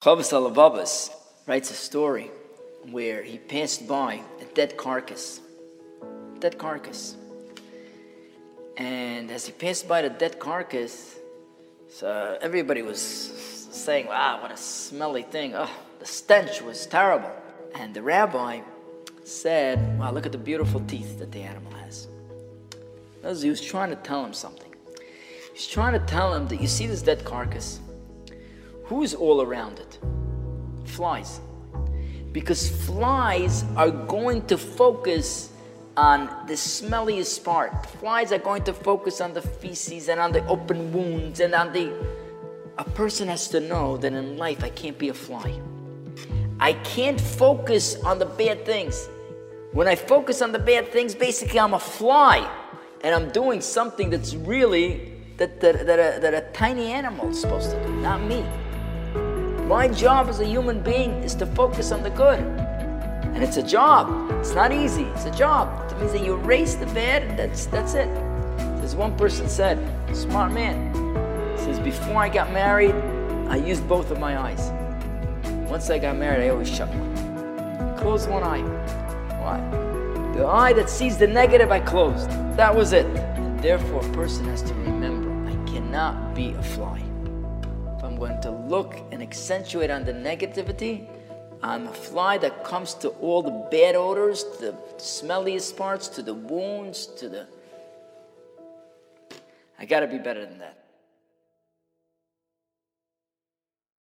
Chovos HaLevavos writes a story where he passed by a dead carcass. Dead carcass. And as he passed by the dead carcass, so everybody was saying, wow, what a smelly thing. Oh, the stench was terrible. And the rabbi said, wow, look at the beautiful teeth that the animal has. He was trying to tell him something. He's trying to tell him that you see this dead carcass. Who's all around it? Flies. Because flies are going to focus on the smelliest part. Flies are going to focus on the feces and on the open wounds and on the. A person has to know that in life I can't be a fly. I can't focus on the bad things. When I focus on the bad things, basically I'm a fly and I'm doing something that's really that, that, that, a, that a tiny animal is supposed to do, not me. My job as a human being is to focus on the good. And it's a job. It's not easy. It's a job. It means that you erase the bad, that's that's it. As one person said, smart man. Says before I got married, I used both of my eyes. Once I got married, I always shut one. Close one eye. Why? The eye that sees the negative, I closed. That was it. And therefore, a person has to remember, I cannot be a fly if I'm going to look and accentuate on the negativity, on the fly that comes to all the bad odors, to the smelliest parts, to the wounds, to the. I got to be better than that.